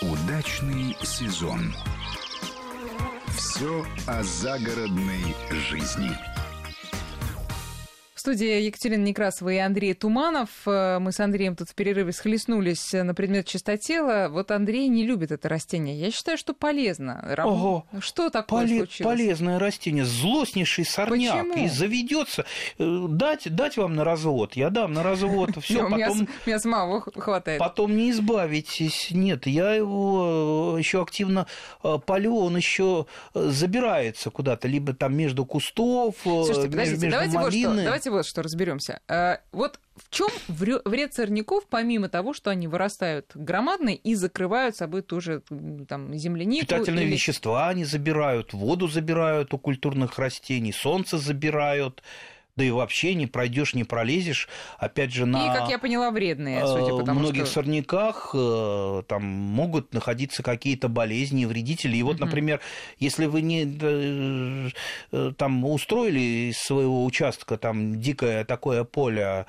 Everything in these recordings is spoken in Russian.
Удачный сезон. Все о загородной жизни. Студии Екатерина Некрасова и Андрей Туманов. Э, мы с Андреем тут в перерыве схлестнулись на предмет чистотела. Вот Андрей не любит это растение. Я считаю, что полезно. Рам... Ого, что такое поле- случилось? Полезное растение, злостнейший сорняк. Почему? И заведется. Э, Дать, дать вам на развод. Я дам на развод. Все, потом, самого х- хватает. потом не избавитесь. Нет, я его еще активно э, полю, он еще забирается куда-то, либо там между кустов, э, Слушайте, между- подождите, давайте вот, что, малины. давайте вот что разберемся. Э, Вот в чем вред сорняков, помимо того, что они вырастают громадные и закрывают собой тоже там землянику? Питательные или- вещества они забирают, воду забирают у культурных растений, солнце забирают. Да и вообще не пройдешь, не пролезешь. Опять же, на И, как я поняла, вредные, судя по э, тому, многих что... сорняках э, там могут находиться какие-то болезни, вредители. И вот, Мгм. например, если вы не э, э, там устроили из своего участка там дикое такое поле, э,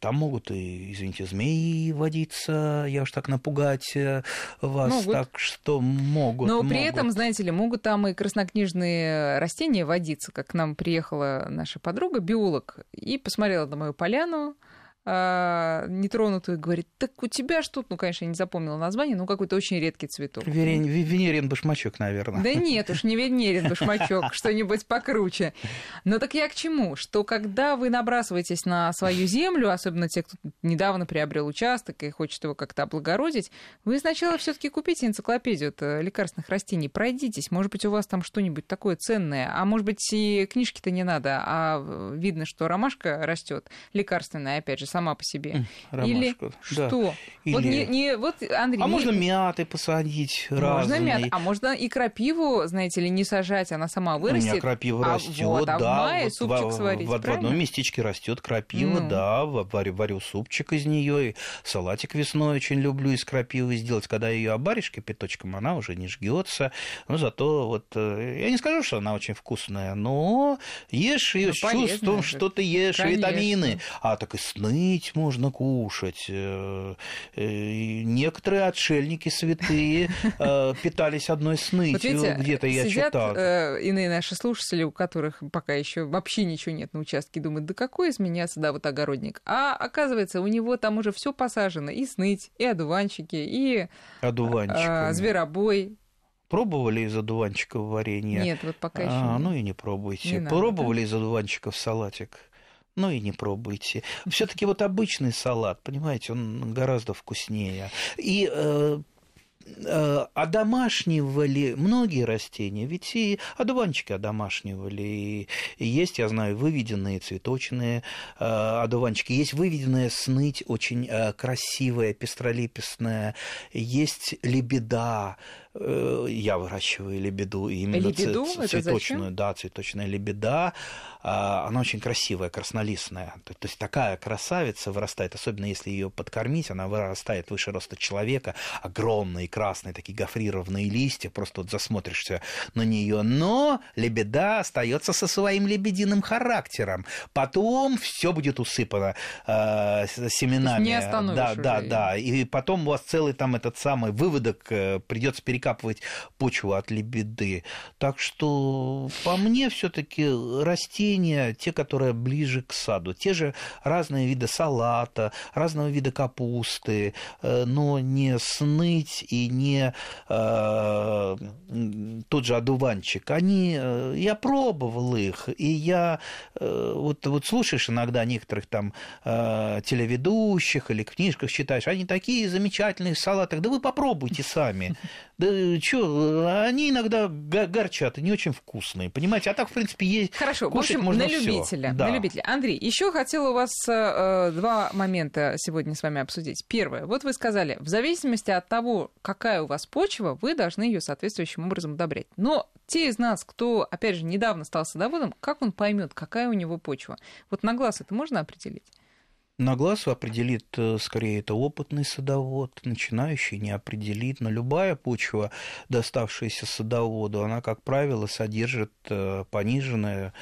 там могут и, извините, змеи водиться, я уж так напугать э, вас, Могут. так что могут. Но при могут. этом, знаете ли, могут там и краснокнижные растения водиться, как к нам приехала наша подруга, биолог, и посмотрела на мою поляну, а, нетронутую, говорит, так у тебя что тут, ну, конечно, я не запомнила название, но какой-то очень редкий цветок. Верен- ве- Венерин башмачок, наверное. Да нет уж, не венерин башмачок, что-нибудь покруче. Но так я к чему? Что когда вы набрасываетесь на свою землю, особенно те, кто недавно приобрел участок и хочет его как-то облагородить, вы сначала все таки купите энциклопедию э, лекарственных растений, пройдитесь, может быть, у вас там что-нибудь такое ценное, а может быть, и книжки-то не надо, а э, видно, что ромашка растет лекарственная, опять же, сама по себе. Или Ромашку, да. что? Вот, Или- не, не- вот, Андрей, А не- можно мяты посадить можно разные. мят, а можно и крапиву, знаете ли, не сажать, она сама У вырастет. меня крапива а растет, вот, а в да. мае вот супчик в, сварить, в- в правильно? одном местечке растет крапива, Ну. да. в- Варю, варю супчик из нее, и салатик весной очень люблю из крапивы сделать. Когда ее обаришь кипяточком, она уже не жгется. Но зато вот э, я не скажу, что она очень вкусная, но ешь ее Ну, с чувством, же. что ты ешь Конечно. витамины. А так и сныть можно кушать. Э, э, и Некоторые отшельники святые э, питались одной Вот снытью. видите, Где-то я читал. иные наши слушатели, у которых пока еще вообще ничего нет на участке, думают, да какой из меня сюда вот огородник? А оказывается, у него там уже все посажено, и сныть, и одуванчики, и э, зверобой. Пробовали из одуванчиков варенье? Нет, вот пока еще А, нет. ну и не пробуйте. Не надо, Пробовали из одуванчиков салатик? Ну и не пробуйте. Все-таки вот обычный салат, понимаете, он гораздо вкуснее. И э, э, одомашнивали многие растения, ведь и одуванчики одомашнивали. И есть, я знаю, выведенные цветочные э, одуванчики, есть выведенная сныть очень э, красивая, пестролепестная, есть лебеда. Э, Я выращиваю лебеду, и именно Лебеду? ц- Это цветочную, зачем? да, цветочная лебеда. А, Она очень красивая, краснолистная. То то есть такая красавица вырастает, особенно если ее подкормить, она вырастает выше роста человека, огромные красные такие гофрированные листья, просто вот засмотришься на нее. Но лебеда остается со своим лебединым характером. Потом все будет усыпано э, семенами. не остановишь да, да, её. да. И потом у вас целый там этот самый выводок э, придется перекапывать почву от лебеды. Так что по мне все-таки растения, те, которые ближе к саду, те же разные виды салата, разного вида капусты, э, но не сныть и не э, тот же одуванчик. Они, э, я пробовал их, и я э, вот, вот слушаешь иногда некоторых там э, телеведущих или книжках читаешь, они такие замечательные в салатах, да вы попробуйте сами. Да что, они иногда горчат и не очень вкусные, понимаете? А так, в принципе, есть Хорошо, в кушать общем, можно на всё. любителя. Да. На любителя. Андрей, еще хотела у вас э, два момента сегодня с вами обсудить. Первое. Вот вы сказали, в зависимости от того, какая у вас почва, вы должны ее соответствующим образом удобрять. Но те из нас, кто, опять же, недавно стал садоводом, как он поймет, какая у него почва? Вот на глаз это можно определить? На глаз определит, э, скорее, это опытный садовод, начинающий не определит. Но любая почва, доставшаяся садоводу, она, как правило, содержит э, пониженное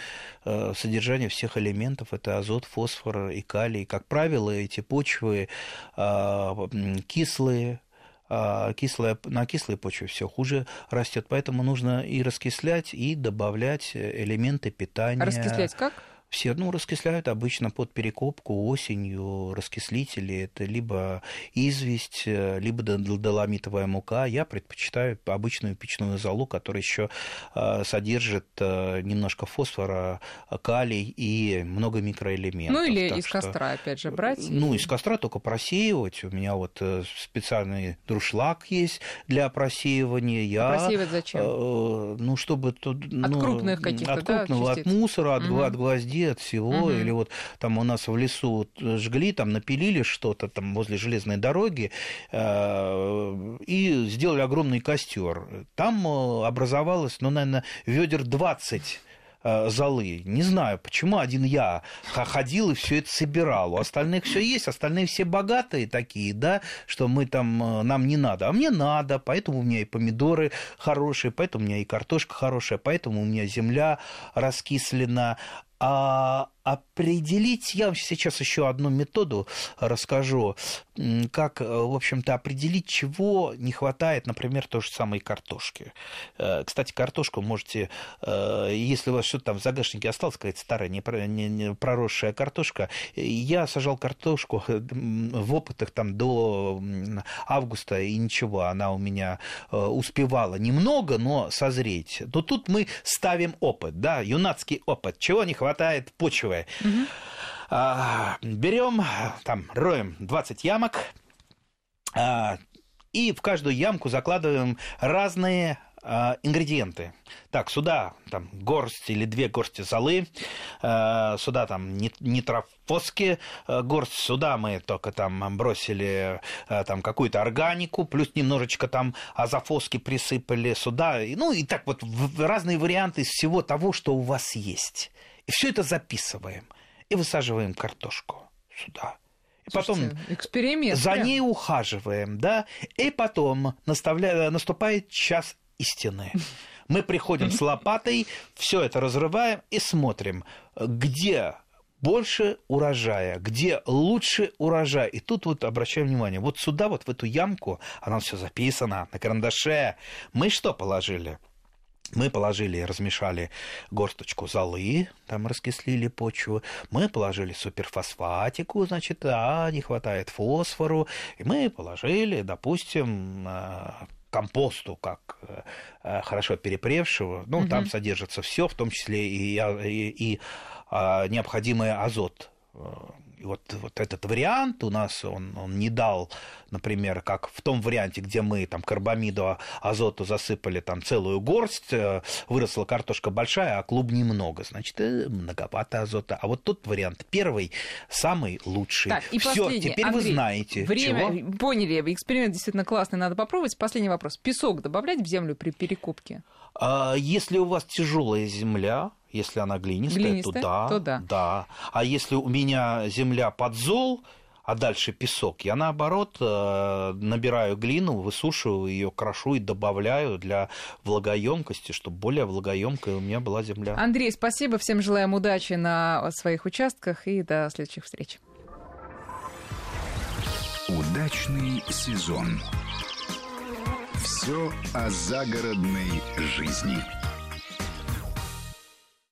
э, содержание всех элементов. Это азот, фосфор и калий. Как правило, эти почвы м, кислые, а кислая, на кислой почве все хуже растет, поэтому нужно и раскислять, и добавлять элементы питания. Раскислять как? Все, ну, раскисляют обычно под перекопку осенью, раскислители, это либо известь, э, либо доломитовая мука. Я предпочитаю обычную печную золу, которая еще э, содержит э, немножко фосфора, калий и много микроэлементов. Ну, или так из что... костра, опять же, брать? Ну, из костра только просеивать. У меня вот специальный друшлаг есть для просеивания. Я, просеивать зачем? Ну, чтобы... От ну, крупных каких-то, От крупного, да, от мусора, от, угу. от гвоздей от всего, угу. или вот там у нас в лесу жгли, там напилили что-то там возле железной дороги э, и сделали огромный костер. Там э, образовалось, ну, наверное, ведер 20 э, золы. Не знаю, почему один я ходил и все это собирал. У остальных все есть, остальные все богатые такие, да, что мы там, э, нам не надо. А мне надо, поэтому у меня и помидоры хорошие, поэтому у меня и картошка хорошая, поэтому у меня земля раскислена. А определить, я вам сейчас еще одну методу расскажу, как, в общем-то, определить, чего не хватает, например, той же самой картошки. Э, кстати, картошку можете, э, если у вас что-то там в загашнике осталось, какая-то старая, не, не, проросшая картошка, я сажал картошку в опытах там до августа, и ничего, она у меня э, успевала немного, но созреть. То тут мы ставим опыт, да, юнацкий опыт, чего не хватает почвы первое. Угу. А, берем, там, роем 20 ямок, а, и в каждую ямку закладываем разные а, ингредиенты. Так, сюда там горсть или две горсти золы, сюда там нитрофоски, горсть, сюда мы только там бросили там какую-то органику, плюс немножечко там азофоски присыпали сюда, ну и так вот разные варианты из всего того, что у вас есть. И все это записываем и высаживаем картошку сюда. И потом эксперимент, за прям. ней ухаживаем, да, и потом наставля... наступает час истины. Мы приходим с лопатой, все это разрываем и смотрим, где больше урожая, где лучше урожай. И тут вот обращаем внимание, вот сюда, вот в эту ямку, она все записано на карандаше. Мы что положили? Мы положили, размешали горсточку золы, там раскислили почву. Мы положили суперфосфатику, значит, а не хватает фосфору. И мы положили, допустим, э, компосту, как э, хорошо перепревшего. Ну, угу. там содержится все, в том числе и, и, и а, необходимый азот э, вот, вот этот вариант у нас, он, он не дал, например, как в том варианте, где мы там карбамиду, азоту засыпали там целую горсть, э, выросла картошка большая, а клуб немного, значит, э, многовато азота. А вот тот вариант первый, самый лучший. Так, и Все, теперь Андрей, вы знаете. Время, чего? поняли, эксперимент действительно классный, надо попробовать. Последний вопрос. Песок добавлять в землю при перекупке? А, если у вас тяжелая земля, если она глинистая, глинистая то, да, то да. да. А если у меня земля под зол, а дальше песок, я наоборот э, набираю глину, высушиваю ее, крошу и добавляю для влагоемкости, чтобы более влагоемкая у меня была земля. Андрей, спасибо, всем желаем удачи на своих участках и до следующих встреч. Удачный сезон. Все о загородной жизни.